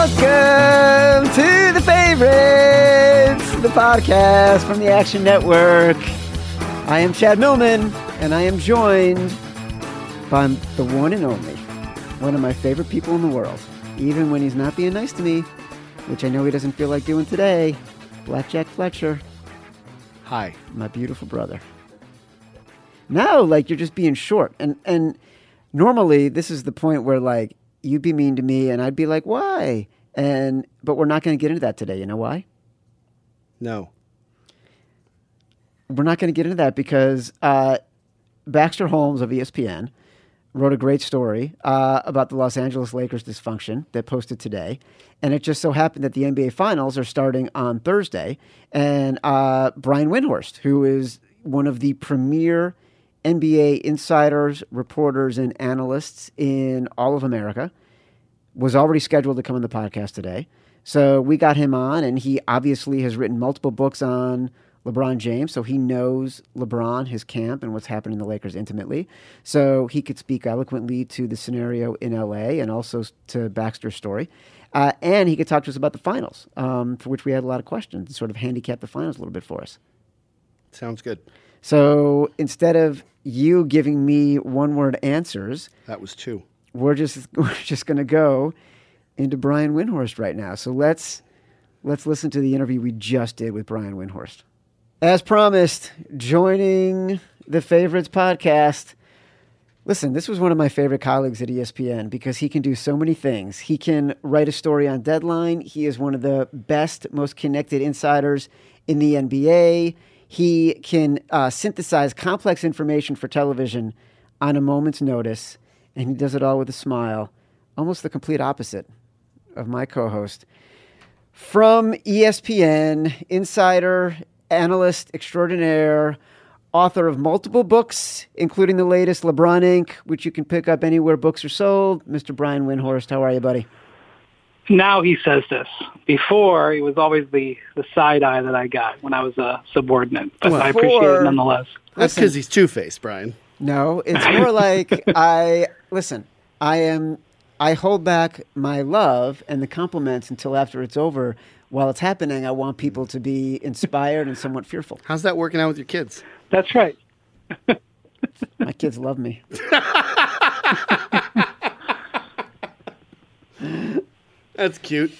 Welcome to the favorites, the podcast from the Action Network. I am Chad Millman, and I am joined by the one and only, one of my favorite people in the world, even when he's not being nice to me, which I know he doesn't feel like doing today. Blackjack Fletcher, Hi. my beautiful brother. Now, like you're just being short, and and normally this is the point where like you'd be mean to me, and I'd be like, why? And but we're not going to get into that today. You know why? No. We're not going to get into that because uh, Baxter Holmes of ESPN wrote a great story uh, about the Los Angeles Lakers dysfunction that posted today. And it just so happened that the NBA Finals are starting on Thursday. And uh, Brian Windhorst, who is one of the premier NBA insiders, reporters, and analysts in all of America, was already scheduled to come on the podcast today. So we got him on, and he obviously has written multiple books on LeBron James, so he knows LeBron, his camp, and what's happening in the Lakers intimately. So he could speak eloquently to the scenario in LA and also to Baxter's story. Uh, and he could talk to us about the finals, um, for which we had a lot of questions, sort of handicap the finals a little bit for us. Sounds good. So instead of you giving me one word answers, That was two. we're just we're just going to go into Brian Windhorst right now. So let's let's listen to the interview we just did with Brian Windhorst. As promised, joining the Favorites podcast. Listen, this was one of my favorite colleagues at ESPN because he can do so many things. He can write a story on deadline. He is one of the best, most connected insiders in the NBA. He can uh, synthesize complex information for television on a moment's notice, and he does it all with a smile, almost the complete opposite of my co host. From ESPN, insider, analyst extraordinaire, author of multiple books, including the latest LeBron Inc., which you can pick up anywhere books are sold. Mr. Brian Windhorst, how are you, buddy? Now he says this. Before, it was always the, the side eye that I got when I was a subordinate. But I appreciate Before- it nonetheless. That's because he's two faced, Brian. No, it's more like I listen. I am. I hold back my love and the compliments until after it's over. While it's happening, I want people to be inspired and somewhat fearful. How's that working out with your kids? That's right. My kids love me. That's cute.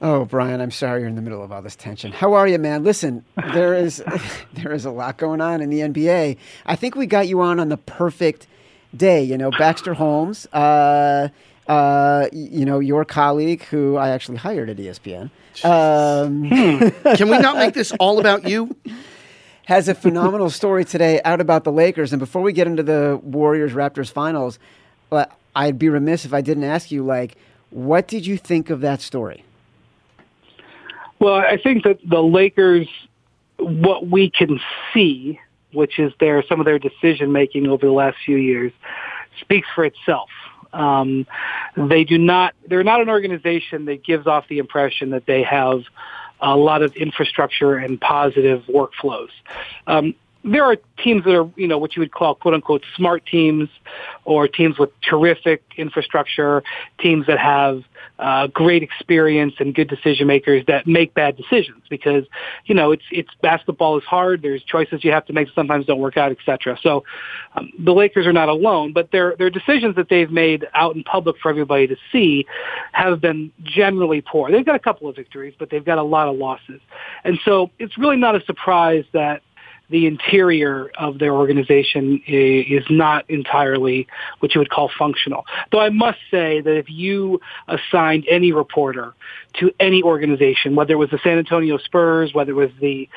Oh, Brian, I'm sorry you're in the middle of all this tension. How are you, man? Listen, there is there is a lot going on in the NBA. I think we got you on on the perfect day. You know, Baxter Holmes, uh, uh, you know, your colleague who I actually hired at ESPN, um, Can we not make this all about you? has a phenomenal story today out about the Lakers. And before we get into the Warriors Raptors finals, uh, I'd be remiss if I didn't ask you, like, what did you think of that story? Well, I think that the Lakers, what we can see, which is their some of their decision making over the last few years, speaks for itself. Um, they do not. They're not an organization that gives off the impression that they have a lot of infrastructure and positive workflows. Um, there are teams that are, you know, what you would call quote unquote smart teams or teams with terrific infrastructure, teams that have uh, great experience and good decision makers that make bad decisions because, you know, it's, it's basketball is hard. There's choices you have to make sometimes don't work out, et cetera. So um, the Lakers are not alone, but their, their decisions that they've made out in public for everybody to see have been generally poor. They've got a couple of victories, but they've got a lot of losses. And so it's really not a surprise that the interior of their organization is not entirely what you would call functional. Though I must say that if you assigned any reporter to any organization, whether it was the San Antonio Spurs, whether it was the,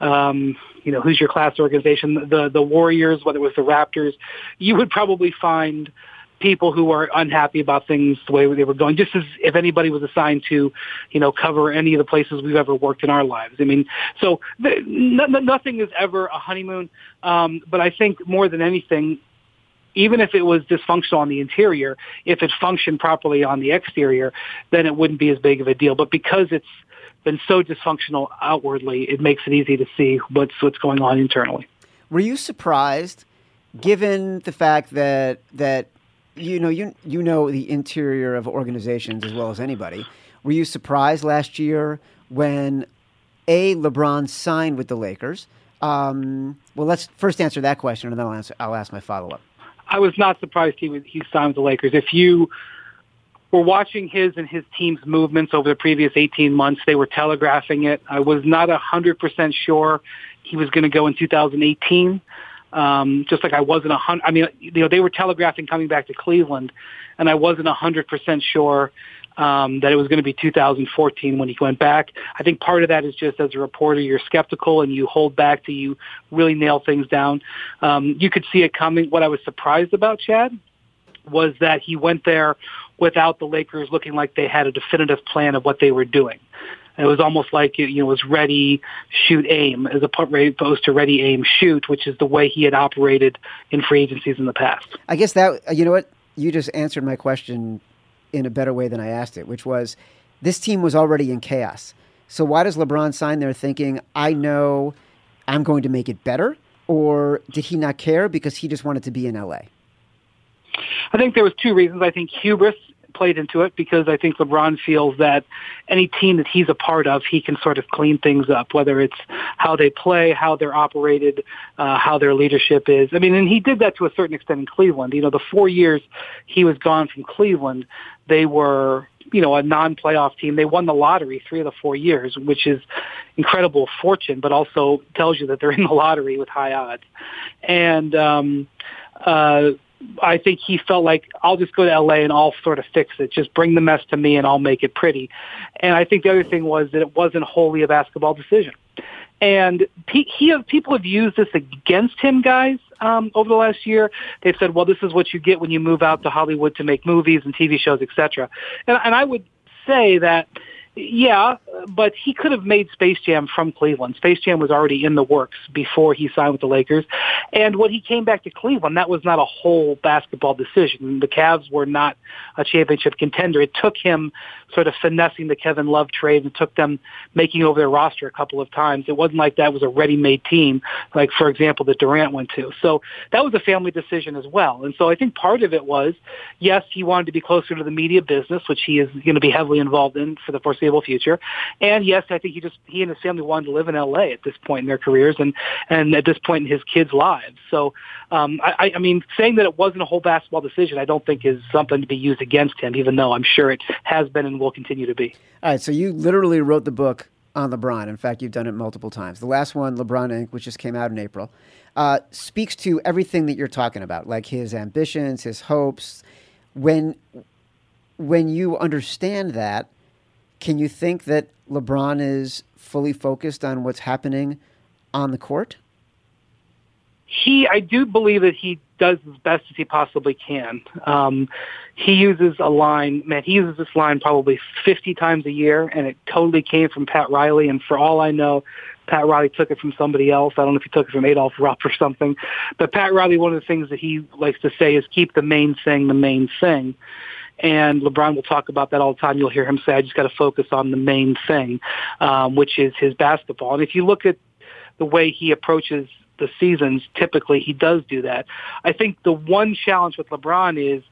um, you know, who's your class organization, the the Warriors, whether it was the Raptors, you would probably find people who are unhappy about things the way they were going, just as if anybody was assigned to, you know, cover any of the places we've ever worked in our lives. I mean, so the, no, no- nothing is ever a honeymoon. Um, but I think more than anything, even if it was dysfunctional on the interior, if it functioned properly on the exterior, then it wouldn't be as big of a deal. But because it's been so dysfunctional outwardly, it makes it easy to see what's what's going on internally. Were you surprised, given the fact that that you know you you know the interior of organizations as well as anybody. Were you surprised last year when a LeBron signed with the Lakers? Um, well, let's first answer that question, and then I'll answer. I'll ask my follow up. I was not surprised he was, he signed with the Lakers. If you were watching his and his team's movements over the previous 18 months, they were telegraphing it. I was not 100% sure he was going to go in 2018. Um, just like I wasn't a hundred, I mean, you know, they were telegraphing coming back to Cleveland, and I wasn't a hundred percent sure um, that it was going to be 2014 when he went back. I think part of that is just as a reporter, you're skeptical and you hold back till you really nail things down. Um, you could see it coming. What I was surprised about, Chad, was that he went there without the Lakers looking like they had a definitive plan of what they were doing. It was almost like you know it was ready, shoot, aim, as opposed to ready, aim, shoot, which is the way he had operated in free agencies in the past. I guess that uh, you know what you just answered my question in a better way than I asked it, which was this team was already in chaos. So why does LeBron sign there thinking, I know I'm going to make it better? Or did he not care because he just wanted to be in LA? I think there was two reasons. I think hubris played into it because I think LeBron feels that any team that he's a part of, he can sort of clean things up, whether it's how they play, how they're operated, uh, how their leadership is. I mean, and he did that to a certain extent in Cleveland. You know, the four years he was gone from Cleveland, they were you know, a non-playoff team. They won the lottery three of the four years, which is incredible fortune, but also tells you that they're in the lottery with high odds. And um, uh, I think he felt like I'll just go to LA and I'll sort of fix it. Just bring the mess to me and I'll make it pretty. And I think the other thing was that it wasn't wholly a basketball decision. And he, he people have used this against him, guys, um, over the last year. They've said, well, this is what you get when you move out to Hollywood to make movies and TV shows, etc. And, and I would say that yeah, but he could have made Space Jam from Cleveland. Space Jam was already in the works before he signed with the Lakers. And when he came back to Cleveland, that was not a whole basketball decision. The Cavs were not a championship contender. It took him sort of finessing the Kevin Love trade and took them making over their roster a couple of times. It wasn't like that was a ready-made team, like, for example, that Durant went to. So that was a family decision as well. And so I think part of it was, yes, he wanted to be closer to the media business, which he is going to be heavily involved in for the foreseeable future. And yes, I think he just, he and his family wanted to live in LA at this point in their careers and, and at this point in his kids' lives. So, um, I, I mean, saying that it wasn't a whole basketball decision, I don't think is something to be used against him, even though I'm sure it has been and will continue to be. All right, so you literally wrote the book on LeBron. In fact, you've done it multiple times. The last one, LeBron Inc., which just came out in April, uh, speaks to everything that you're talking about, like his ambitions, his hopes. When when you understand that, can you think that LeBron is fully focused on what's happening on the court? He, I do believe that he does as best as he possibly can. Um, he uses a line, man, he uses this line probably 50 times a year, and it totally came from Pat Riley. And for all I know, Pat Riley took it from somebody else. I don't know if he took it from Adolph Rupp or something. But Pat Riley, one of the things that he likes to say is keep the main thing the main thing. And LeBron will talk about that all the time. You'll hear him say, I just got to focus on the main thing, um, which is his basketball. And if you look at the way he approaches the seasons, typically he does do that. I think the one challenge with LeBron is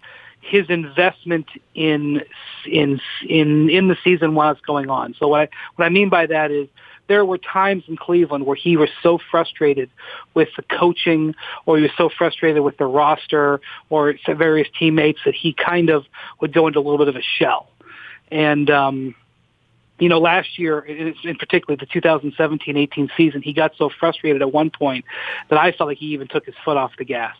his investment in in in in the season while it's going on. So what I what I mean by that is there were times in Cleveland where he was so frustrated with the coaching or he was so frustrated with the roster or various teammates that he kind of would go into a little bit of a shell. And um you know, last year, in particular the 2017-18 season, he got so frustrated at one point that I felt like he even took his foot off the gas.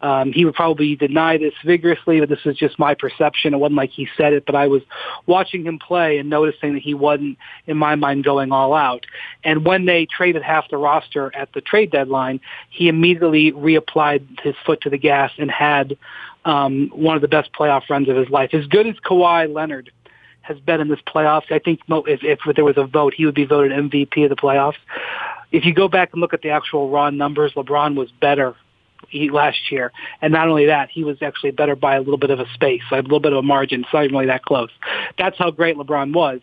Um, he would probably deny this vigorously, but this is just my perception. It wasn't like he said it, but I was watching him play and noticing that he wasn't, in my mind, going all out. And when they traded half the roster at the trade deadline, he immediately reapplied his foot to the gas and had um, one of the best playoff runs of his life. As good as Kawhi Leonard has been in this playoffs. I think if, if there was a vote, he would be voted MVP of the playoffs. If you go back and look at the actual raw numbers, LeBron was better last year. And not only that, he was actually better by a little bit of a space, a little bit of a margin. It's not even really that close. That's how great LeBron was.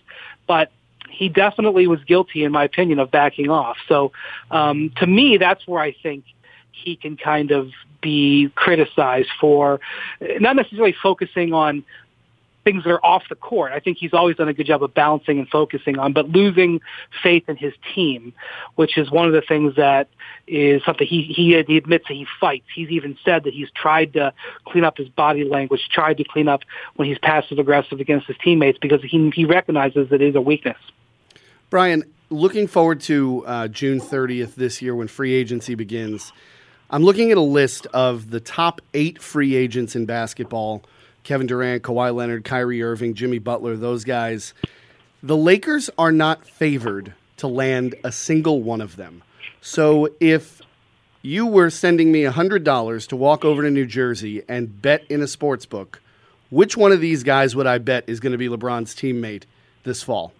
But he definitely was guilty, in my opinion, of backing off. So um, to me, that's where I think he can kind of be criticized for not necessarily focusing on things that are off the court. I think he's always done a good job of balancing and focusing on, but losing faith in his team, which is one of the things that is something he he, he admits that he fights. He's even said that he's tried to clean up his body language, tried to clean up when he's passive aggressive against his teammates because he he recognizes that it is a weakness. Brian, looking forward to uh, June 30th this year when free agency begins. I'm looking at a list of the top eight free agents in basketball Kevin Durant, Kawhi Leonard, Kyrie Irving, Jimmy Butler, those guys. The Lakers are not favored to land a single one of them. So if you were sending me $100 to walk over to New Jersey and bet in a sports book, which one of these guys would I bet is going to be LeBron's teammate this fall?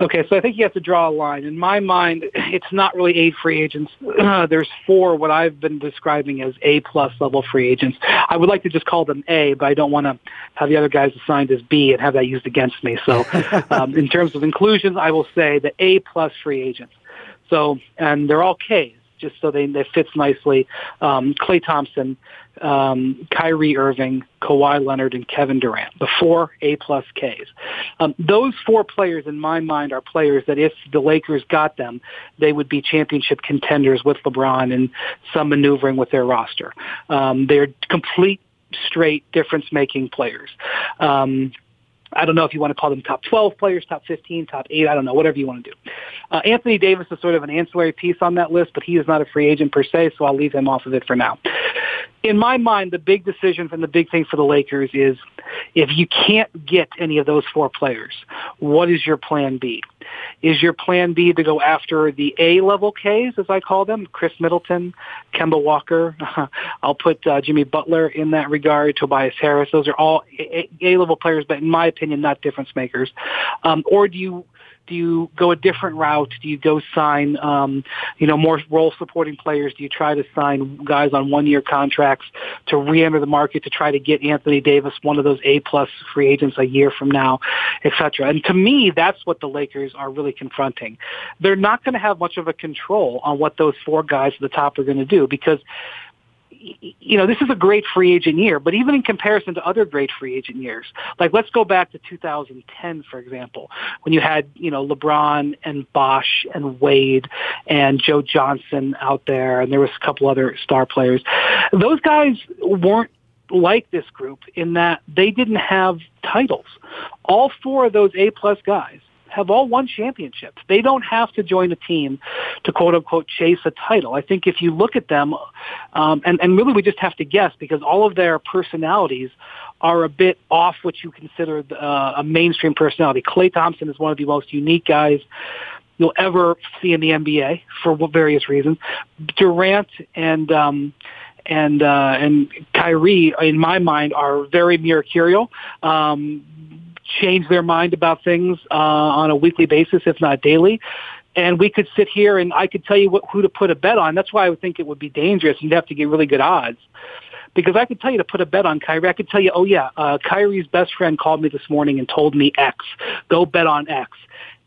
Okay, so I think you have to draw a line. In my mind, it's not really eight free agents. Uh, there's four what I've been describing as A plus level free agents. I would like to just call them A, but I don't want to have the other guys assigned as B and have that used against me. So, um, in terms of inclusions, I will say the A plus free agents. So, and they're all Ks just so they, they fits nicely. Um, Klay Thompson, um, Kyrie Irving, Kawhi Leonard, and Kevin Durant, the four A plus Ks. Um, those four players, in my mind, are players that if the Lakers got them, they would be championship contenders with LeBron and some maneuvering with their roster. Um, they're complete, straight, difference-making players. Um, I don't know if you want to call them top 12 players, top 15, top 8, I don't know, whatever you want to do. Uh, Anthony Davis is sort of an ancillary piece on that list, but he is not a free agent per se, so I'll leave him off of it for now. In my mind, the big decision and the big thing for the Lakers is if you can't get any of those four players, what is your plan B? Is your plan B to go after the A level Ks, as I call them, Khris Middleton, Kemba Walker? I'll put uh, Jimmy Butler in that regard, Tobias Harris. Those are all A level players, but in my opinion, not difference makers. Um, or do you do you go a different route? Do you go sign, um, you know, more role supporting players? Do you try to sign guys on one year contracts to re-enter the market to try to get Anthony Davis, one of those A plus free agents a year from now, et cetera? And to me, that's what the Lakers are really confronting. They're not going to have much of a control on what those four guys at the top are going to do because you know, this is a great free agent year, but even in comparison to other great free agent years, like let's go back to 2010, for example, when you had, you know, LeBron and Bosh and Wade and Joe Johnson out there, and there was a couple other star players. Those guys weren't like this group in that they didn't have titles. All four of those A plus guys have all won championships. They don't have to join a team to quote unquote chase a title. I think if you look at them, um, and, and really we just have to guess because all of their personalities are a bit off what you consider uh, a mainstream personality. Klay Thompson is one of the most unique guys you'll ever see in the NBA for various reasons. Durant and um, and uh, and Kyrie, in my mind, are very mercurial. Um, change their mind about things uh, on a weekly basis, if not daily. And we could sit here and I could tell you what, who to put a bet on. That's why I would think it would be dangerous. You'd have to get really good odds. Because I could tell you to put a bet on Kyrie. I could tell you, oh yeah, uh, Kyrie's best friend called me this morning and told me X. Go bet on X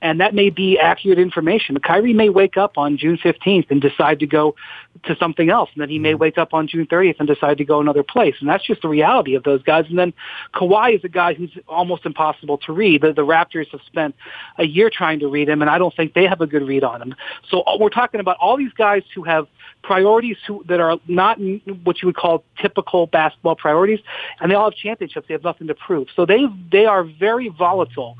and that may be accurate information. Kyrie may wake up on June 15th and decide to go to something else, and then he may mm-hmm. wake up on June 30th and decide to go another place, and that's just the reality of those guys. And then Kawhi is a guy who's almost impossible to read. The, the Raptors have spent a year trying to read him, and I don't think they have a good read on him. So uh, we're talking about all these guys who have priorities who, that are not what you would call typical basketball priorities, and they all have championships. They have nothing to prove. So they they are very volatile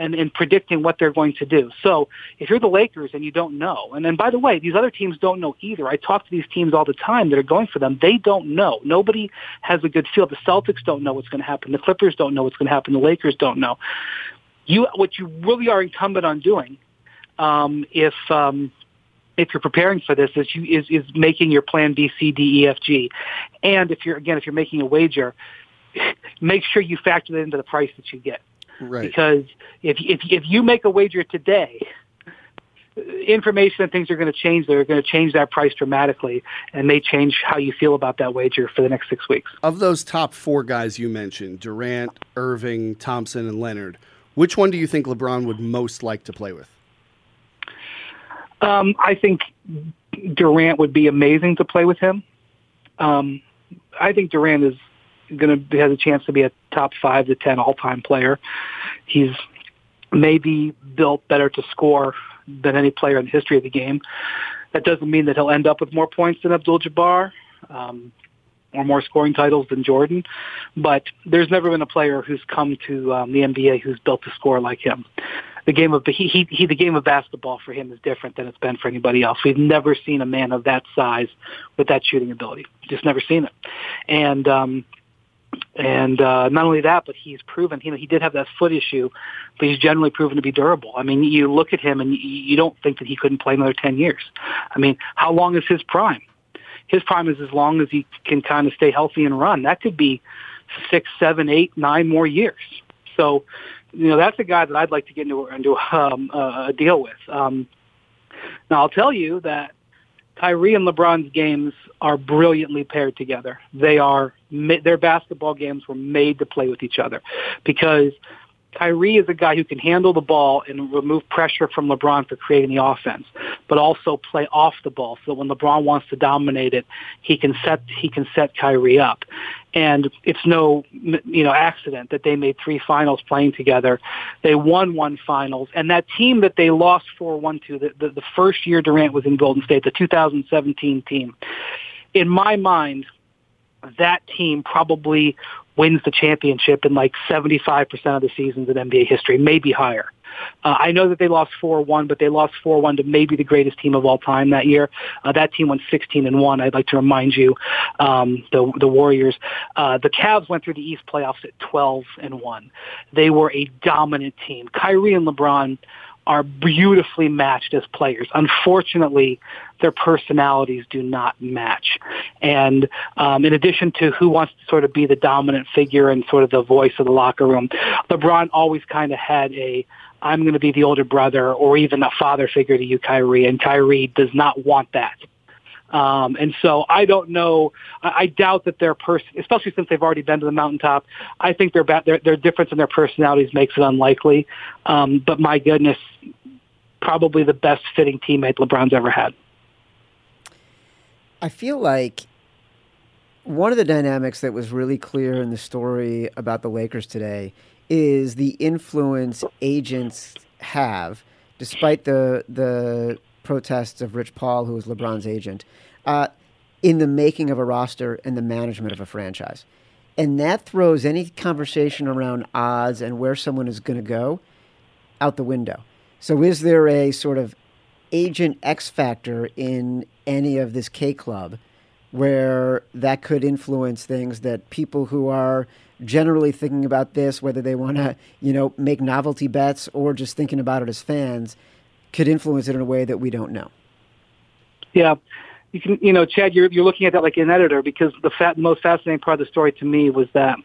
and, and predicting what they're going to do. So if you're the Lakers and you don't know, and then by the way, these other teams don't know either. I talk to these teams all the time that are going for them. They don't know. Nobody has a good feel. The Celtics don't know what's going to happen. The Clippers don't know what's going to happen. The Lakers don't know. You, what you really are incumbent on doing, um, if um, if you're preparing for this, is you is is making your plan B, C, D, E, F, G, and if you're again if you're making a wager, make sure you factor that into the price that you get. Right. Because if if if you make a wager today, information and things are going to change. They're going to change that price dramatically and may change how you feel about that wager for the next six weeks. Of those top four guys you mentioned, Durant, Irving, Thompson, and Leonard, which one do you think LeBron would most like to play with? Um, I think Durant would be amazing to play with him. Um, I think Durant is going to has a chance to be a top five to ten all time player. He's maybe built better to score than any player in the history of the game. That doesn't mean that he'll end up with more points than Abdul-Jabbar. Um, or more scoring titles than Jordan, but there's never been a player who's come to um, the NBA who's built to score like him. The game of he, he he the game of basketball for him is different than it's been for anybody else. We've never seen a man of that size with that shooting ability. Just never seen it, and um, and uh, not only that, but he's proven, you know, he did have that foot issue, but he's generally proven to be durable. I mean, you look at him and you don't think that he couldn't play another 10 years. I mean, how long is his prime? His prime is as long as he can kind of stay healthy and run. That could be six, seven, eight, nine more years. So, you know, that's a guy that I'd like to get into, into um, uh, a deal with. Um, now, I'll tell you that Kyrie and LeBron's games are brilliantly paired together. They are their basketball games were made to play with each other because Kyrie is a guy who can handle the ball and remove pressure from LeBron for creating the offense, but also play off the ball so that when LeBron wants to dominate it, he can set he can set Kyrie up. And it's no you know accident that they made three finals playing together. They won one finals, and that team that they lost four one to the, the the first year Durant was in Golden State, the 2017 team. In my mind, that team probably wins the championship in like 75% of the seasons in NBA history, maybe higher. Uh, I know that they lost 4-1, but they lost 4-1 to maybe the greatest team of all time that year. Uh, that team went 16 and 1. I'd like to remind you, um, the the Warriors. Uh, the Cavs went through the East playoffs at 12 and 1. They were a dominant team. Kyrie and LeBron are beautifully matched as players. Unfortunately, their personalities do not match. And um, in addition to who wants to sort of be the dominant figure and sort of the voice of the locker room, LeBron always kind of had a I'm going to be the older brother or even a father figure to you, Kyrie, and Kyrie does not want that. Um, and so I don't know. I, I doubt that their person, especially since they've already been to the mountaintop, I think their their, their difference in their personalities makes it unlikely. Um, but my goodness, probably the best fitting teammate LeBron's ever had. I feel like one of the dynamics that was really clear in the story about the Lakers today is the influence agents have, despite the the protests of Rich Paul, who was LeBron's agent, uh, in the making of a roster and the management of a franchise. And that throws any conversation around odds and where someone is going to go out the window. So, is there a sort of agent X factor in any of this K Club where that could influence things that people who are generally thinking about this, whether they want to, you know, make novelty bets or just thinking about it as fans, could influence it in a way that we don't know. Yeah. You can, you know, Chad, you're, you're looking at that like an editor because the fat, most fascinating part of the story to me was that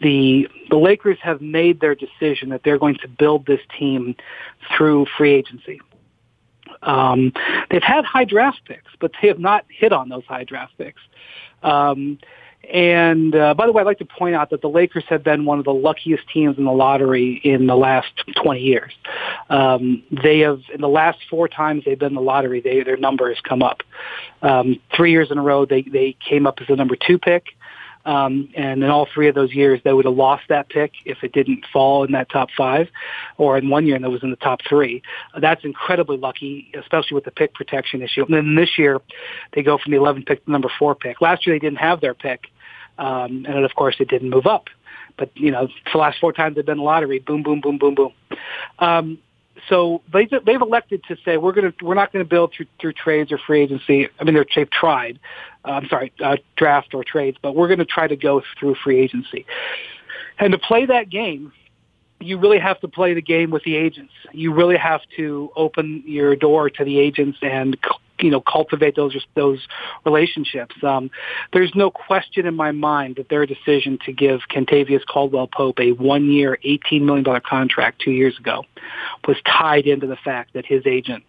the the Lakers have made their decision that they're going to build this team through free agency. Um, they've had high draft picks, but they have not hit on those high draft picks. Um, and uh, by the way, I'd like to point out that the Lakers have been one of the luckiest teams in the lottery in the last 20 years. Um, they have, in the last four times they've been in the lottery, they, their number has come up. Um, three years in a row, they, they came up as the number two pick. Um, and in all three of those years, they would have lost that pick if it didn't fall in that top five, or in one year, and it was in the top three. That's incredibly lucky, especially with the pick protection issue. And then this year, they go from the 11th pick to the number four pick. Last year, they didn't have their pick, um, and of course, it didn't move up. But you know, the last four times they've been a lottery, boom, boom, boom, boom, boom. Um, so they they've elected to say we're going to we're not going to build through through trades or free agency. I mean, they've tried. Uh, I'm sorry, uh, draft or trades, but we're going to try to go through free agency. And to play that game, you really have to play the game with the agents. You really have to open your door to the agents and you know cultivate those those relationships. Um, there's no question in my mind that their decision to give Kentavious Caldwell Pope a one-year, eighteen million dollar contract two years ago was tied into the fact that his agent,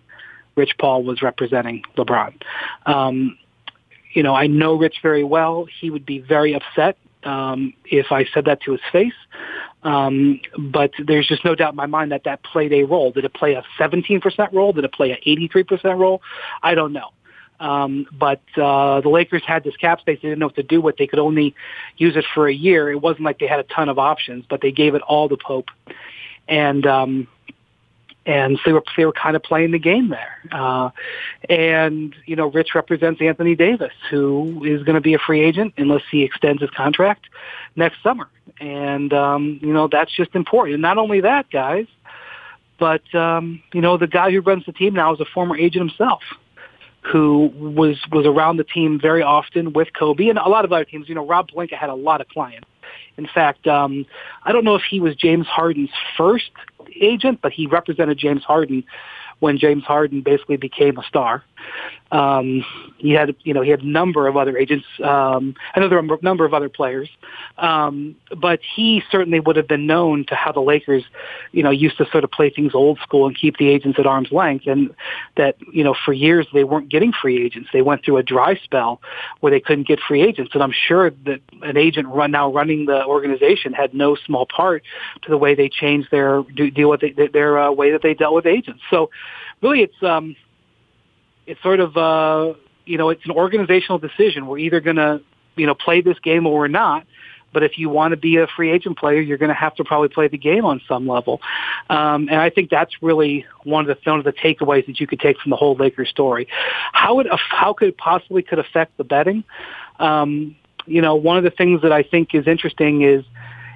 Rich Paul, was representing LeBron. Um, you know, I know Rich very well. He would be very upset um, if I said that to his face. Um, but there's just no doubt in my mind that that played a role. Did it play a 17% role? Did it play an 83% role? I don't know. Um, but uh, the Lakers had this cap space; they didn't know what to do with. They could only use it for a year. It wasn't like they had a ton of options, but they gave it all to Pope, and um, and so they were they were kind of playing the game there. Uh, and you know, Rich represents Anthony Davis, who is going to be a free agent unless he extends his contract next summer. And um, you know, that's just important. And not only that, guys, but um, you know, the guy who runs the team now is a former agent himself. Who was was around the team very often with Kobe and a lot of other teams. You know, Rob Pelinka had a lot of clients. In fact, um, I don't know if he was James Harden's first agent, but he represented James Harden when James Harden basically became a star. Um, he had, you know, he had a number of other agents, um, another number of other players, um, but he certainly would have been known to how the Lakers, you know, used to sort of play things old school and keep the agents at arm's length, and that, you know, for years they weren't getting free agents. They went through a dry spell where they couldn't get free agents, and I'm sure that an agent run now running the organization had no small part to the way they changed their deal with they, their uh, way that they dealt with agents. So, really, it's um, it's sort of uh, you know it's an organizational decision. We're either going to you know play this game or we're not. But if you want to be a free agent player, you're going to have to probably play the game on some level. Um, and I think that's really one of the one of the takeaways that you could take from the whole Lakers story. How it how could it possibly could affect the betting? Um, you know, one of the things that I think is interesting is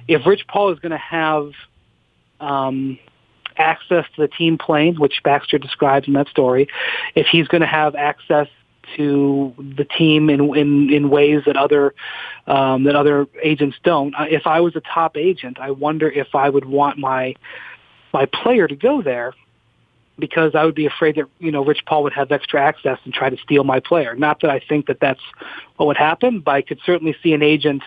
if Rich Paul is going to have um, access to the team plane, which Baxter describes in that story, if he's going to have access to the team in in, in ways that other um, that other agents don't. If I was a top agent, I wonder if I would want my my player to go there because I would be afraid that you know Rich Paul would have extra access and try to steal my player. Not that I think that that's what would happen, but I could certainly see an agent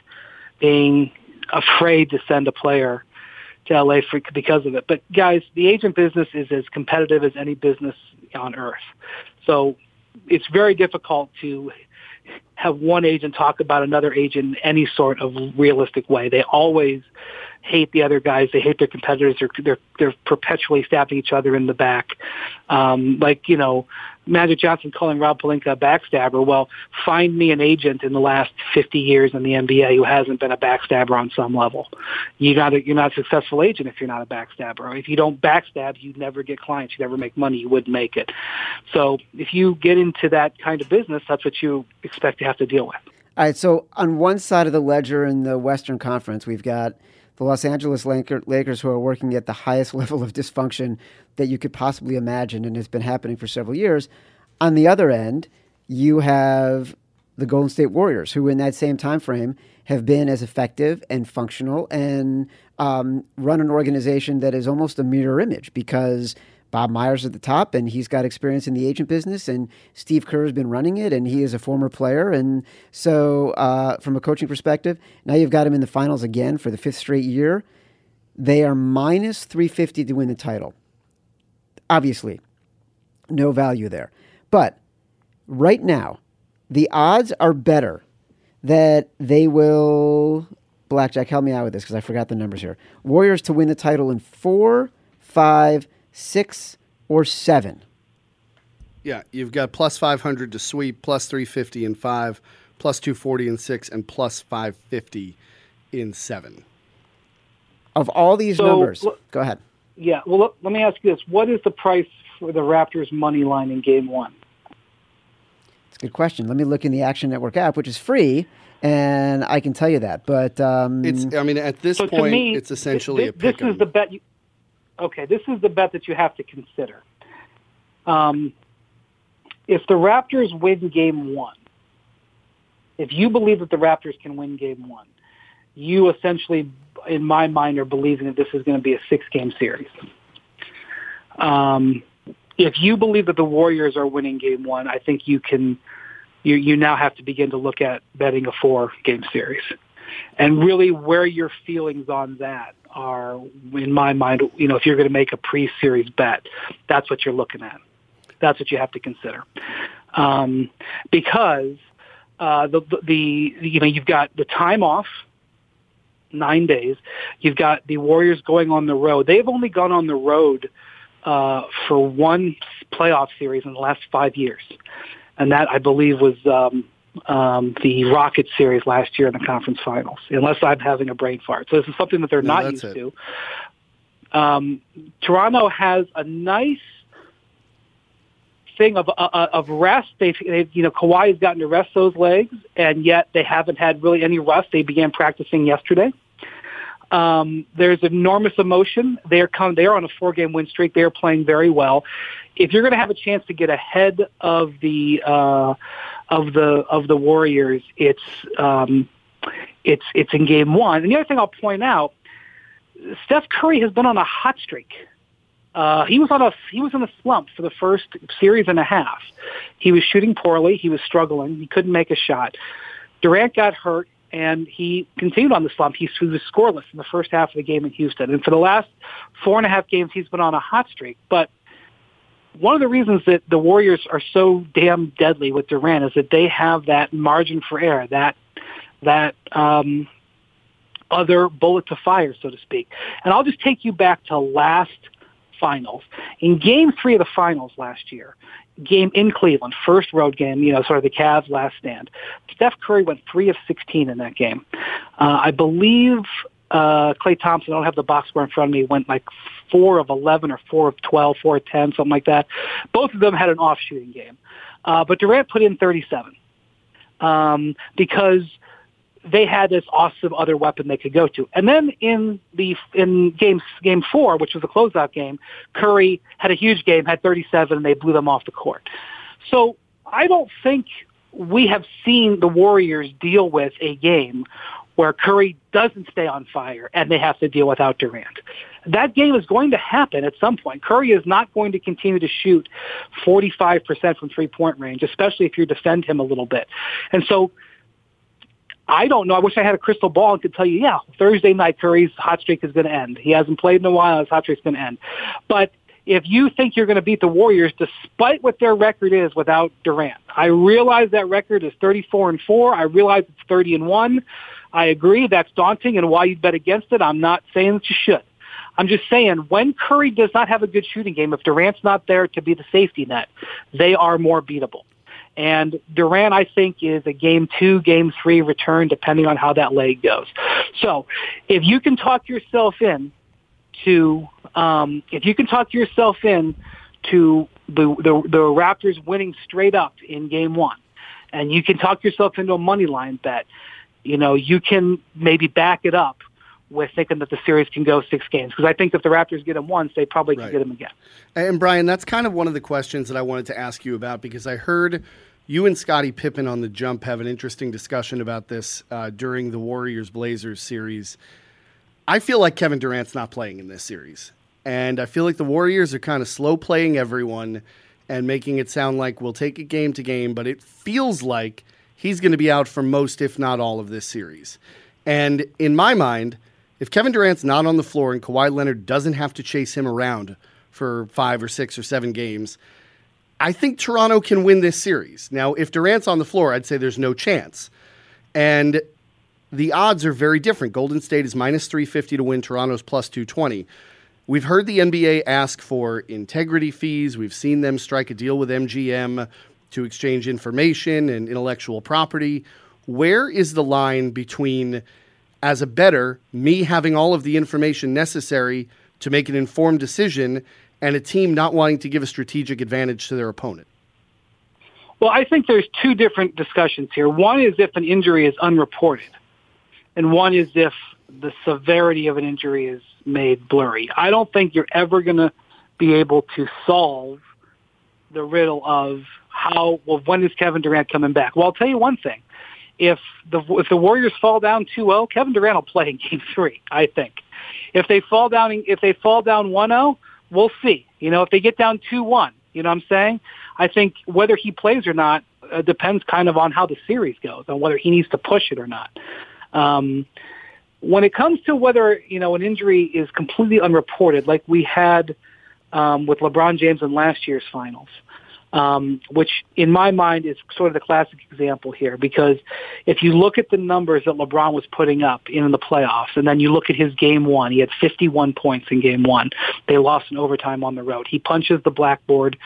being afraid to send a player to LA for, because of it. But guys, the agent business is as competitive as any business on earth. So it's very difficult to have one agent talk about another agent in any sort of realistic way. They always hate the other guys. They hate their competitors. They're they're, they're perpetually stabbing each other in the back. Um, like you know, Magic Johnson calling Rob Pelinka a backstabber. Well, find me an agent in the last 50 years in the NBA who hasn't been a backstabber on some level. You're not a, you're not a successful agent if you're not a backstabber. If you don't backstab, you never get clients. You never make money. You wouldn't make it. So if you get into that kind of business, that's what you expect to have to deal with. All right. So on one side of the ledger in the Western Conference, we've got the Los Angeles Lakers, who are working at the highest level of dysfunction that you could possibly imagine and has been happening for several years. On the other end, you have the Golden State Warriors, who in that same time frame have been as effective and functional and um, run an organization that is almost a mirror image because Bob Myers at the top, and he's got experience in the agent business, and Steve Kerr has been running it, and he is a former player. And so, uh, from a coaching perspective, now you've got him in the finals again for the fifth straight year. They are minus 350 to win the title. Obviously, no value there. But right now, the odds are better that they will. Blackjack, help me out with this because I forgot the numbers here. Warriors to win the title in four, five, six, or seven. Yeah, you've got plus 500 to sweep, plus 350 in five, plus 240 in six, and plus 550 in seven. Of all these so, numbers, go ahead. Yeah, well, let, let me ask you this. What is the price for the Raptors' money line in game one? It's a good question. Let me look in the Action Network app, which is free, and I can tell you that. But um, it's, I mean, at this so point, me, it's essentially this, a pick. This is the bet you, okay, this is the bet that you have to consider. Um, if the Raptors win game one, if you believe that the Raptors can win game one, you essentially, in my mind, are believing that this is going to be a six-game series. Um, if you believe that the Warriors are winning game one, I think you can, you, you now have to begin to look at betting a four-game series. And really where your feelings on that are, in my mind, you know, if you're going to make a pre-series bet, that's what you're looking at. That's what you have to consider. Um, because uh, the, the, you know, you've got the time off, nine days. You've got the Warriors going on the road. They've only gone on the road uh, for one playoff series in the last five years. and that I believe was um, um, the Rocket series last year in the conference finals. Unless I'm having a brain fart, so this is something that they're No, not used it. to. Um, Toronto has a nice thing of uh, of rest. They've, they've you know Kawhi has gotten to rest those legs, and yet they haven't had really any rest. They began practicing yesterday. Um, there's enormous emotion. They're come. They're on a four game win streak. They're playing very well. If you're going to have a chance to get ahead of the uh, of the of the Warriors, it's um, it's it's in game one. And the other thing I'll point out, Steph Curry has been on a hot streak. Uh, he was on a he was in a slump for the first series and a half. He was shooting poorly. He was struggling. He couldn't make a shot. Durant got hurt, and he continued on the slump. He was scoreless in the first half of the game in Houston, and for the last four and a half games, he's been on a hot streak. But one of the reasons that the Warriors are so damn deadly with Durant is that they have that margin for error, that that um, other bullet to fire, so to speak. And I'll just take you back to last finals. In game three of the finals last year, game in Cleveland, first road game, you know, sort of the Cavs last stand, Steph Curry went three of 16 in that game. Uh, I believe uh, Klay Thompson, I don't have the box score in front of me, went like four of 11 or four of 12, four of 10, something like that. Both of them had an off shooting game. Uh, but Durant put in 37 um, because they had this awesome other weapon they could go to. And then in the in game game four, which was a closeout game, Curry had a huge game, had 37, and they blew them off the court. So I don't think we have seen the Warriors deal with a game where Curry doesn't stay on fire and they have to deal without Durant. That game is going to happen at some point. Curry is not going to continue to shoot 45% from three-point range, especially if you defend him a little bit. And so I don't know. I wish I had a crystal ball and could tell you, yeah, Thursday night Curry's hot streak is going to end. He hasn't played in a while. His hot streak's going to end. But if you think you're going to beat the Warriors, despite what their record is without Durant, I realize that record is 34 and four. I realize it's 30 and one. I agree that's daunting and why you'd bet against it. I'm not saying that you should. I'm just saying when Curry does not have a good shooting game, if Durant's not there to be the safety net, they are more beatable. And Durant, I think, is a game two, game three return, depending on how that leg goes. So if you can talk yourself in to, um, if you can talk yourself in to the, the, the Raptors winning straight up in game one, and you can talk yourself into a money line bet, you know, you can maybe back it up with thinking that the series can go six games. Because I think if the Raptors get them once, they probably can get them again. And Brian, that's kind of one of the questions that I wanted to ask you about because I heard you and Scottie Pippen on the jump have an interesting discussion about this uh, during the Warriors Blazers series. I feel like Kevin Durant's not playing in this series. And I feel like the Warriors are kind of slow playing everyone and making it sound like we'll take it game to game, but it feels like he's going to be out for most, if not all, of this series. And in my mind, if Kevin Durant's not on the floor and Kawhi Leonard doesn't have to chase him around for five or six or seven games, I think Toronto can win this series. Now, if Durant's on the floor, I'd say there's no chance. And the odds are very different. Golden State is minus 350 to win, Toronto's plus 220. We've heard the NBA ask for integrity fees. We've seen them strike a deal with MGM to exchange information and intellectual property. Where is the line between, as a bettor, me having all of the information necessary to make an informed decision and a team not wanting to give a strategic advantage to their opponent? Well, I think there's two different discussions here. One is if an injury is unreported, and one is if the severity of an injury is made blurry. I don't think you're ever going to be able to solve the riddle of how, well, when is Kevin Durant coming back? Well, I'll tell you one thing. If the, if the Warriors fall down 2-0, Kevin Durant will play in game three, I think. If they fall down, if they fall down 1-0, we'll see. You know, if they get down 2-1, you know what I'm saying? I think whether he plays or not uh, depends kind of on how the series goes, on whether he needs to push it or not. Um, when it comes to whether you know an injury is completely unreported, like we had um, with LeBron James in last year's finals, um, which in my mind is sort of the classic example here, because if you look at the numbers that LeBron was putting up in the playoffs, and then you look at his game one, he had 51 points in game one. They lost in overtime on the road. He punches the blackboard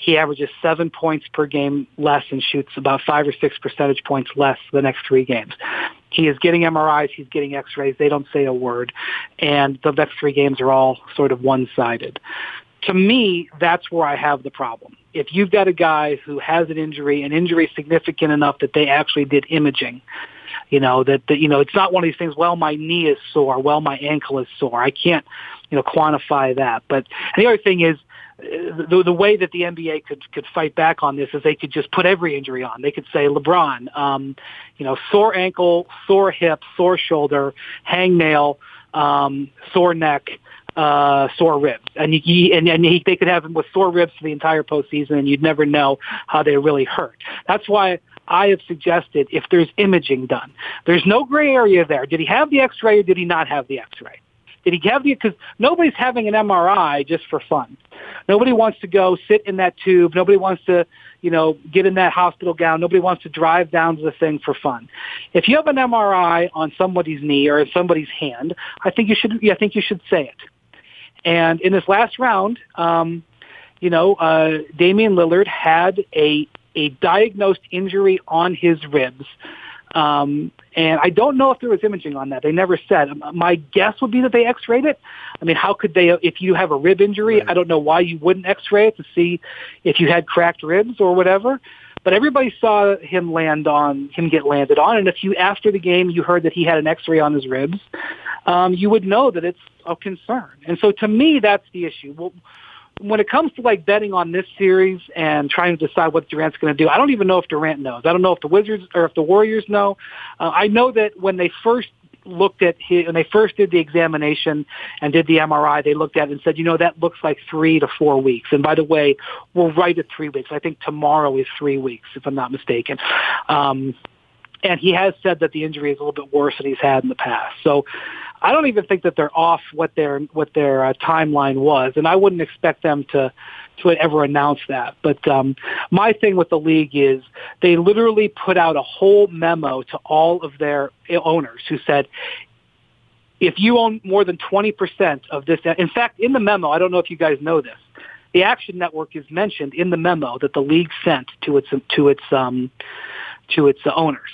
he averages seven points per game less and shoots about five or six percentage points less the next three games. He is getting MRIs, he's getting x-rays, they don't say a word, and the next three games are all sort of one-sided. To me, that's where I have the problem. If you've got a guy who has an injury, an injury significant enough that they actually did imaging, you know, that, that, you know, it's not one of these things, well, my knee is sore, well, my ankle is sore. I can't, you know, quantify that. But the other thing is, the, the way that the NBA could could fight back on this is they could just put every injury on. They could say LeBron, um, you know, sore ankle, sore hip, sore shoulder, hangnail, um, sore neck, uh, sore ribs, and he, and, and he, they could have him with sore ribs for the entire postseason, and you'd never know how they really hurt. That's why I have suggested if there's imaging done, there's no gray area there. Did he have the X-ray or did he not have the X-ray? Did he have the? Because nobody's having an MRI just for fun. Nobody wants to go sit in that tube. Nobody wants to, you know, get in that hospital gown. Nobody wants to drive down to the thing for fun. If you have an MRI on somebody's knee or in somebody's hand, I think you should. I think you should say it. And in this last round, um, you know, uh, Damian Lillard had a a diagnosed injury on his ribs um, and I don't know if there was imaging on that. They never said. My guess would be that they X-rayed it. I mean, how could they? If you have a rib injury, right. I don't know why you wouldn't X-ray it to see if you had cracked ribs or whatever. But everybody saw him land on him get landed on, and if you after the game you heard that he had an X-ray on his ribs, um, you would know that it's a concern. And so to me, that's the issue. Well, when it comes to like betting on this series and trying to decide what Durant's going to do, I don't even know if Durant knows. I don't know if the Wizards or if the Warriors know. Uh, I know that when they first looked at his, when they first did the examination and did the MRI, they looked at it and said, you know, that looks like three to four weeks. And by the way, we're right at three weeks. I think tomorrow is three weeks, if I'm not mistaken. Um, and he has said that the injury is a little bit worse than he's had in the past. So I don't even think that they're off what their what their uh, timeline was, and I wouldn't expect them to to ever announce that. But um, my thing with the league is they literally put out a whole memo to all of their owners who said, if you own more than 20% of this, in fact, in the memo, I don't know if you guys know this, the Action Network is mentioned in the memo that the league sent to its to its um, to its owners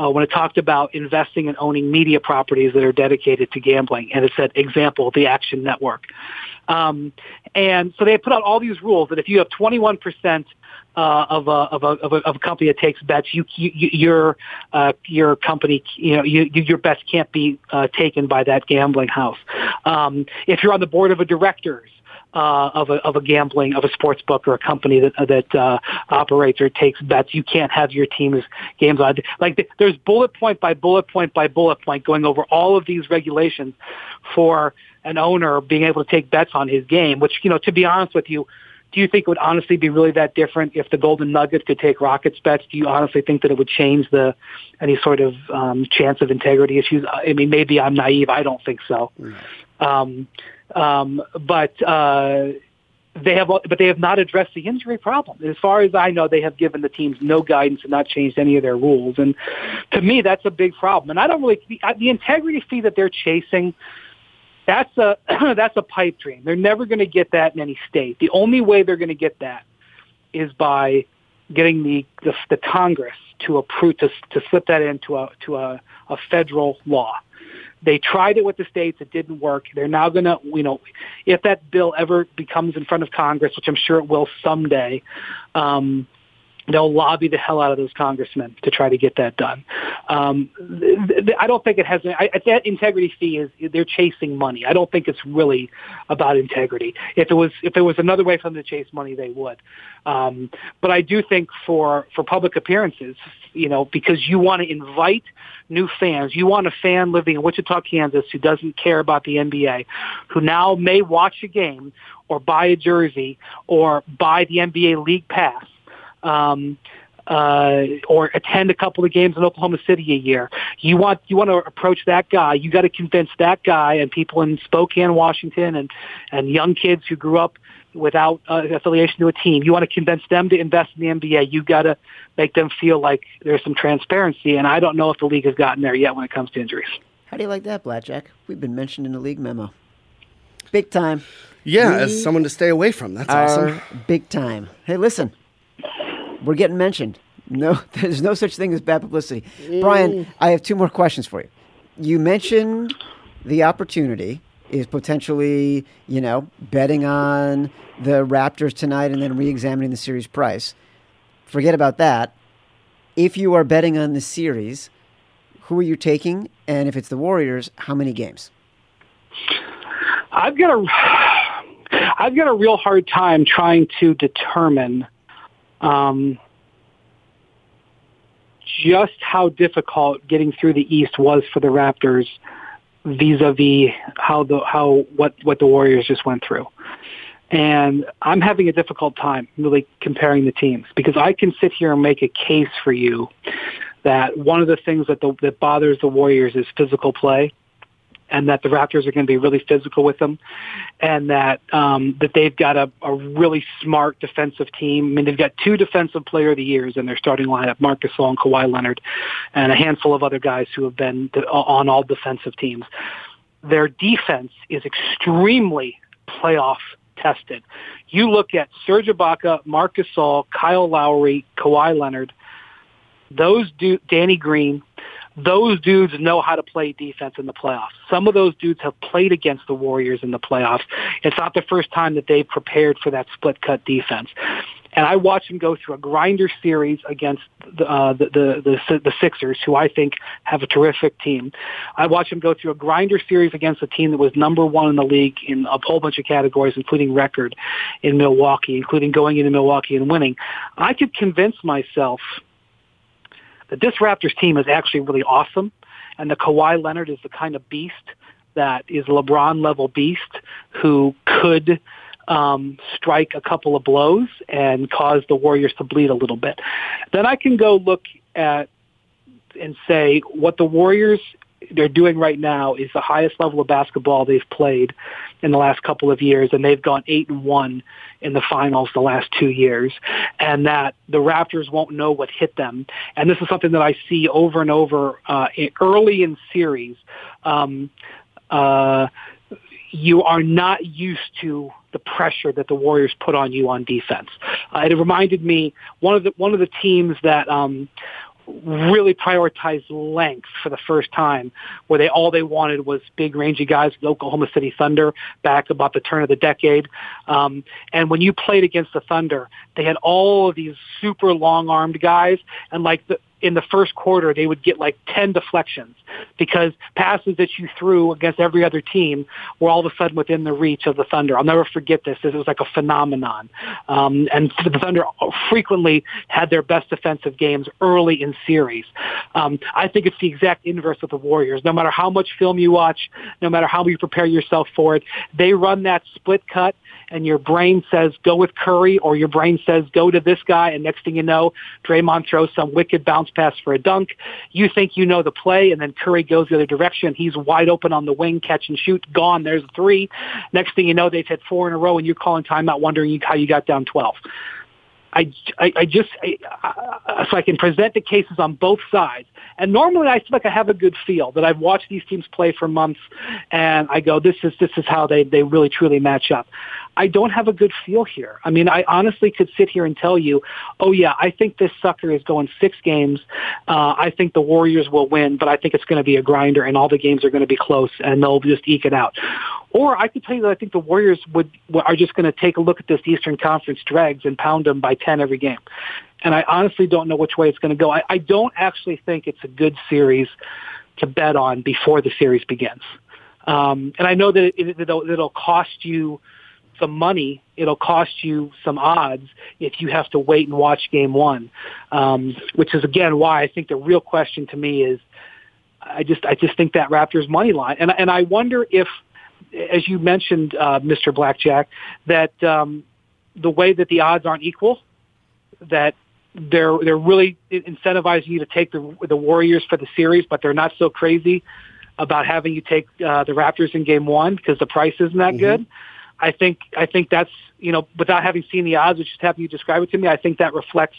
uh, when it talked about investing and owning media properties that are dedicated to gambling, and it said, example, the Action Network. Um, and so they put out all these rules that if you have 21 percent uh, of, a, of, a, of, a, of a company that takes bets, you, you, your uh, your company, you know, you, your bets can't be uh, taken by that gambling house. Um, if you're on the board of a directors, uh, of a of a gambling of a sports book or a company that that uh, operates or takes bets. You can't have your team's games on. Like there's bullet point by bullet point by bullet point going over all of these regulations for an owner being able to take bets on his game. Which you know, to be honest with you. Do you think it would honestly be really that different if the Golden Nuggets could take Rockets bets? Do you honestly think that it would change the any sort of um, chance of integrity issues? I mean, maybe I'm naive. I don't think so. Um, um, but uh, they have, but they have not addressed the injury problem. As far as I know, they have given the teams no guidance and not changed any of their rules. And to me, that's a big problem. And I don't really the, the integrity fee that they're chasing. That's a that's a pipe dream. They're never going to get that in any state. The only way they're going to get that is by getting the the, the Congress to approve to to slip that into a to a, a federal law. They tried it with the states. It didn't work. They're now going to, you know, if that bill ever becomes in front of Congress, which I'm sure it will someday, um, they'll lobby the hell out of those congressmen to try to get that done. Um, th- th- I don't think it has. I, that integrity fee is they're chasing money. I don't think it's really about integrity. If it was, if there was another way for them to chase money, they would. Um, but I do think for for public appearances, you know, because you want to invite new fans. You want a fan living in Wichita, Kansas, who doesn't care about the NBA, who now may watch a game or buy a jersey or buy the NBA League Pass um, uh, or attend a couple of games in Oklahoma City a year. You want you want to approach that guy. You got to convince that guy and people in Spokane, Washington, and and young kids who grew up without uh, affiliation to a team. You want to convince them to invest in the NBA. You got to make them feel like there's some transparency. And I don't know if the league has gotten there yet when it comes to injuries. How do you like that, Blackjack? We've been mentioned in the league memo. Big time. Yeah, We as someone to stay away from. That's are awesome. big time. Hey, listen, we're getting mentioned. No, there's no such thing as bad publicity. Brian, mm. I have two more questions for you. You mentioned the opportunity is potentially, you know, betting on the Raptors tonight and then re-examining the series price. Forget about that. If you are betting on the series, who are you taking? And if it's the Warriors, how many games? I've got a I've got a real hard time trying to determine um, just how difficult getting through the East was for the Raptors vis-a-vis how the how what what the Warriors just went through. And I'm having a difficult time really comparing the teams because I can sit here and make a case for you that one of the things that the, that bothers the Warriors is physical play and that the Raptors are going to be really physical with them, and that um, that they've got a, a really smart defensive team. I mean, they've got two defensive player of the years in their starting lineup, Marc Gasol and Kawhi Leonard, and a handful of other guys who have been on all defensive teams. Their defense is extremely playoff tested. You look at Serge Ibaka, Marc Gasol, Kyle Lowry, Kawhi Leonard, those do Danny Green, those dudes know how to play defense in the playoffs. Some of those dudes have played against the Warriors in the playoffs. It's not the first time that they've prepared for that split cut defense. And I watched them go through a grinder series against the, uh, the, the, the, the Sixers, who I think have a terrific team. I watched them go through a grinder series against a team that was number one in the league in a whole bunch of categories, including record in Milwaukee, including going into Milwaukee and winning. I could convince myself this Raptors team is actually really awesome, and the Kawhi Leonard is the kind of beast that is LeBron level beast who could um, strike a couple of blows and cause the Warriors to bleed a little bit. Then I can go look at and say what the Warriors they're doing right now is the highest level of basketball they've played in the last couple of years, and they've gone eight and one in the finals the last two years, and that the Raptors won't know what hit them. And this is something that I see over and over uh, early in series. Um, uh, you are not used to the pressure that the Warriors put on you on defense. Uh, it reminded me one of the one of the teams that um, really prioritized length for the first time, where they all they wanted was big, rangy guys. Oklahoma City Thunder back about the turn of the decade, um, and when you played against the Thunder, they had all of these super long-armed guys, and like the in the first quarter, they would get like 10 deflections because passes that you threw against every other team were all of a sudden within the reach of the Thunder. I'll never forget this. It was like a phenomenon. Um, and the Thunder frequently had their best defensive games early in series. Um, I think it's the exact inverse of the Warriors. No matter how much film you watch, no matter how you prepare yourself for it, they run that split cut and your brain says go with Curry or your brain says go to this guy and next thing you know, Draymond throws some wicked bounce pass for a dunk. You think you know the play and then Curry goes the other direction. He's wide open on the wing, catch and shoot, gone. There's three. Next thing you know, they've hit four in a row and you're calling timeout wondering how you got down 12. I, I, I just I, I, so I can present the cases on both sides. And normally I feel like I have a good feel that I've watched these teams play for months, and I go, this is this is how they they really truly match up. I don't have a good feel here. I mean, I honestly could sit here and tell you, oh yeah, I think this sucker is going six games. Uh, I think the Warriors will win, but I think it's going to be a grinder, and all the games are going to be close, and they'll just eke it out. Or I could tell you that I think the Warriors would are just going to take a look at this Eastern Conference dregs and pound them by ten every game. And I honestly don't know which way it's going to go. I, I don't actually think it's a good series to bet on before the series begins. Um, and I know that it, it'll, it'll cost you some money. It'll cost you some odds if you have to wait and watch game one, um, which is again why I think the real question to me is, I just I just think that Raptors money line, and and I wonder if, as you mentioned, uh, Mr. Blackjack, that um, the way that the odds aren't equal, that they're they're really incentivizing you to take the the Warriors for the series, but they're not so crazy about having you take uh, the Raptors in game one because the price isn't that mm-hmm. good. I think I think that's you know without having seen the odds, which just having you describe it to me, I think that reflects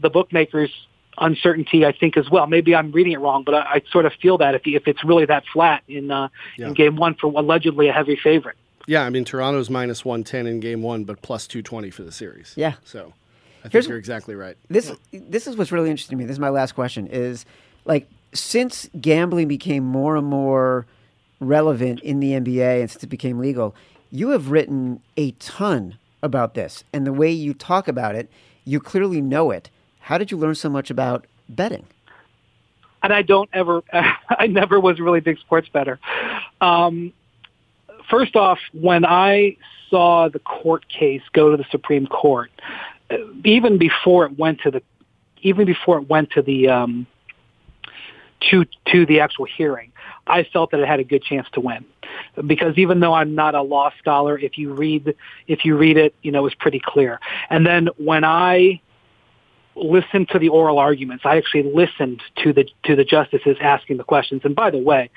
the bookmakers' uncertainty. I think as well. Maybe I'm reading it wrong, but I, I sort of feel that if if it's really that flat in uh, yeah. in game one for allegedly a heavy favorite. Yeah, I mean Toronto's minus one ten in game one, but plus two twenty for the series. Yeah. So I think Here's- you're exactly right. This this is what's really interesting to me. This is my last question. Is like since gambling became more and more relevant in the NBA and since it became legal, you have written a ton about this, and the way you talk about it, you clearly know it. How did you learn so much about betting? and I don't ever, I never was really a big sports better. Um, first off, when I saw the court case go to the Supreme Court, even before it went to the, even before it went to the, um, to to the actual hearing, I felt that it had a good chance to win, because even though I'm not a law scholar, if you read if you read it, you know, it was pretty clear. And then when I listened to the oral arguments. I actually listened to the to the justices asking the questions. And by the way,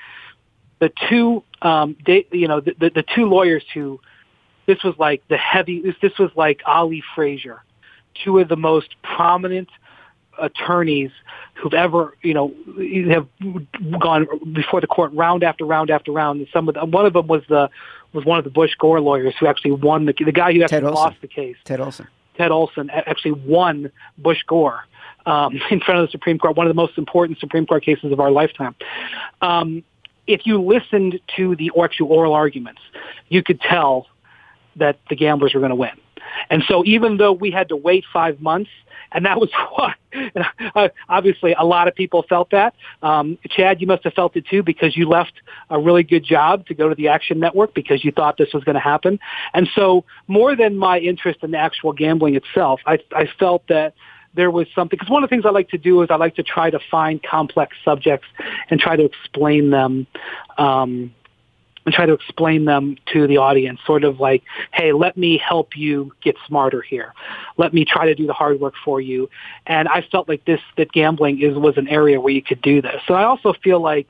the two um, they, you know the, the, the two lawyers who this was like the heavy this, this was like Ali Frazier, two of the most prominent attorneys who've ever you know have gone before the court round after round after round. And some of the, one of them was the was one of the Bush Gore lawyers who actually won the the guy who actually lost the case. Ted Olson. Ted Olson actually won Bush Gore um, in front of the Supreme Court, one of the most important Supreme Court cases of our lifetime. Um, if you listened to the actual oral arguments, you could tell that the gamblers were going to win. And so even though we had to wait five months, and that was what, uh, obviously a lot of people felt that. Um, Chad, you must have felt it too because you left a really good job to go to the Action Network because you thought this was going to happen. And so more than my interest in the actual gambling itself, I, I felt that there was something because one of the things I like to do is I like to try to find complex subjects and try to explain them um, and try to explain them to the audience, sort of like, hey, let me help you get smarter here. Let me try to do the hard work for you. And I felt like this that gambling is was an area where you could do this. So I also feel like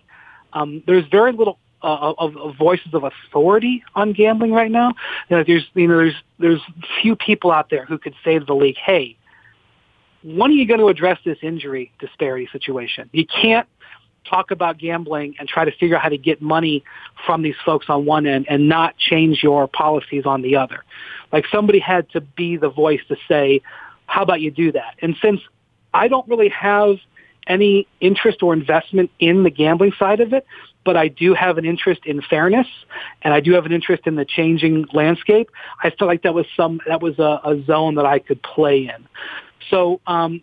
um, there's very little uh, of, of voices of authority on gambling right now. You know, there's you know there's there's few people out there who could say to the league, hey, when are you going to address this injury disparity situation? You can't talk about gambling and try to figure out how to get money from these folks on one end and not change your policies on the other. Like somebody had to be the voice to say, how about you do that? And since I don't really have any interest or investment in the gambling side of it, but I do have an interest in fairness and I do have an interest in the changing landscape. I felt like that was some, that was a, a zone that I could play in. So, um,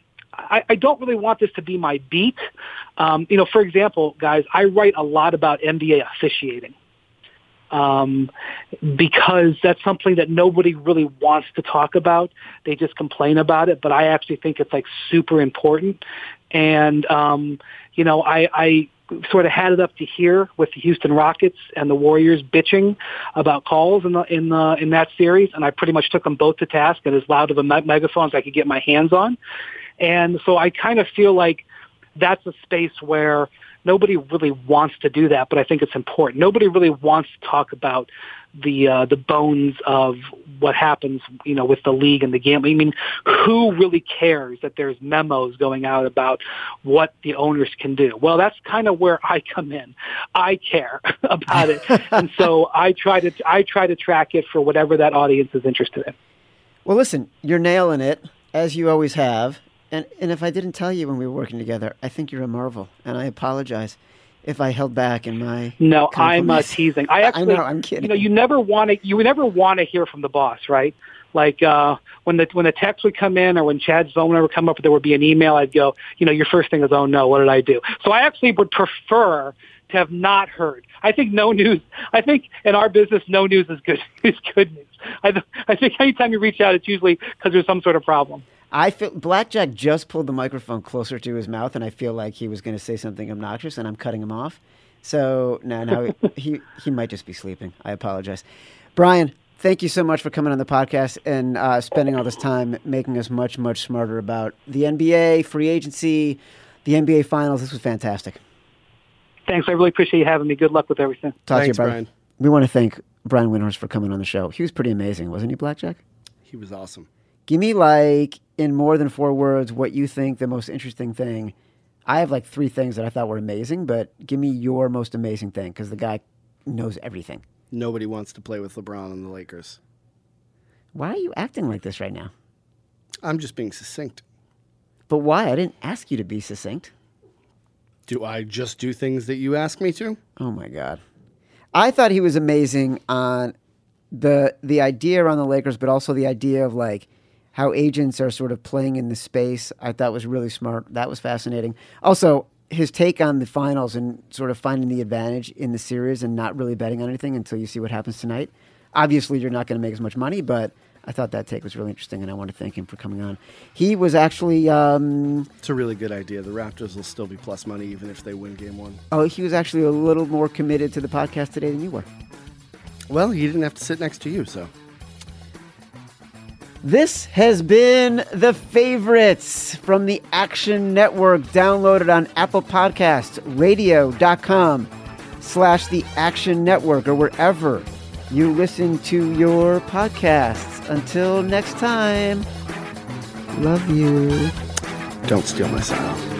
I, I don't really want this to be my beat. Um, you know, for example, guys, I write a lot about NBA officiating um, because that's something that nobody really wants to talk about. They just complain about it, but I actually think it's like super important. And um, you know, I, I sort of had it up to here with the Houston Rockets and the Warriors bitching about calls in the in the in that series, and I pretty much took them both to task and as loud of a me- megaphone as I could get my hands on. And so I kind of feel like that's a space where nobody really wants to do that, but I think it's important. Nobody really wants to talk about the uh, the bones of what happens, you know, with the league and the gambling. I mean, who really cares that there's memos going out about what the owners can do? Well, that's kind of where I come in. I care about it, and so I try to I try to track it for whatever that audience is interested in. Well, listen, you're nailing it as you always have. And and if I didn't tell you when we were working together, I think you're a marvel, and I apologize if I held back in my. No, I'm uh, teasing. I actually, know, I'm kidding. You know, you never want to. You never want to hear from the boss, right? Like uh, when the when the text would come in, or when Chad's phone would ever come up, there would be an email. I'd go, you know, your first thing is, oh no, what did I do? So I actually would prefer to have not heard. I think no news. I think in our business, no news is good is good news. I, th- I think anytime you reach out, it's usually because there's some sort of problem. I feel Blackjack just pulled the microphone closer to his mouth, and I feel like he was going to say something obnoxious, and I'm cutting him off. So now, now he he might just be sleeping. I apologize, Brian. Thank you so much for coming on the podcast and uh, spending all this time making us much much smarter about the NBA, free agency, the NBA finals. This was fantastic. Thanks. I really appreciate you having me. Good luck with everything. Talk to you, Thanks. Brian. We want to thank Brian Windhorst for coming on the show. He was pretty amazing, wasn't he, Blackjack? He was awesome. Give me like in more than four words what you think the most interesting thing. I have like three things that I thought were amazing, but give me your most amazing thing because the guy knows everything. Nobody wants to play with LeBron and the Lakers. Why are you acting like this right now? I'm just being succinct. But why? I didn't ask you to be succinct. Do I just do things that you ask me to? Oh my god. I thought he was amazing on the the idea around the Lakers, but also the idea of like how agents are sort of playing in the space. I thought was really smart. That was fascinating. Also, his take on the finals and sort of finding the advantage in the series and not really betting on anything until you see what happens tonight. Obviously, you're not going to make as much money, but I thought that take was really interesting, and I want to thank him for coming on. He was actually, um, It's a really good idea. The Raptors will still be plus money even if they win game one. oh, he was actually a little more committed to the podcast today than you were. Well, he didn't have to sit next to you, so. This has been the favorites from the Action Network, downloaded on Apple Podcasts, radio.com slash the Action Network, or wherever you listen to your podcasts. Until next time, love you. Don't steal my style.